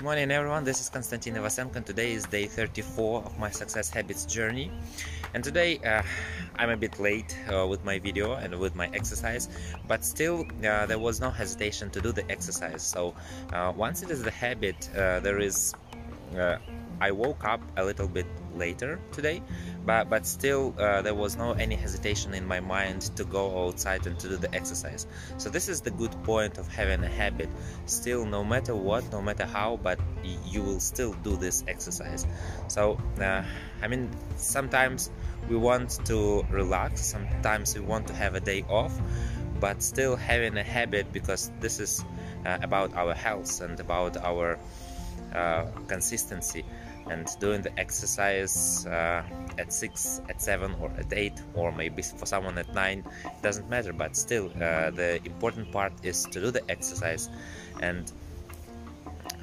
Good morning everyone, this is Konstantin Ivasenko and today is day 34 of my success habits journey. And today uh, I'm a bit late uh, with my video and with my exercise but still uh, there was no hesitation to do the exercise. So uh, once it is the habit uh, there is uh, I woke up a little bit later today but but still uh, there was no any hesitation in my mind to go outside and to do the exercise. So this is the good point of having a habit. Still no matter what no matter how but you will still do this exercise. So uh, I mean sometimes we want to relax sometimes we want to have a day off but still having a habit because this is uh, about our health and about our uh, consistency and doing the exercise uh, at 6 at 7 or at 8 or maybe for someone at 9 doesn't matter but still uh, the important part is to do the exercise and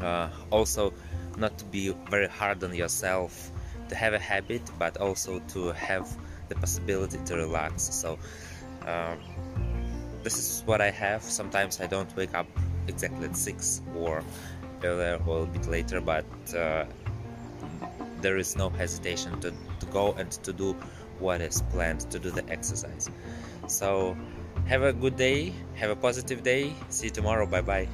uh, also not to be very hard on yourself to have a habit but also to have the possibility to relax. So uh, this is what I have. Sometimes I don't wake up exactly at 6 or a bit later but uh, there is no hesitation to, to go and to do what is planned to do the exercise. So have a good day have a positive day see you tomorrow bye bye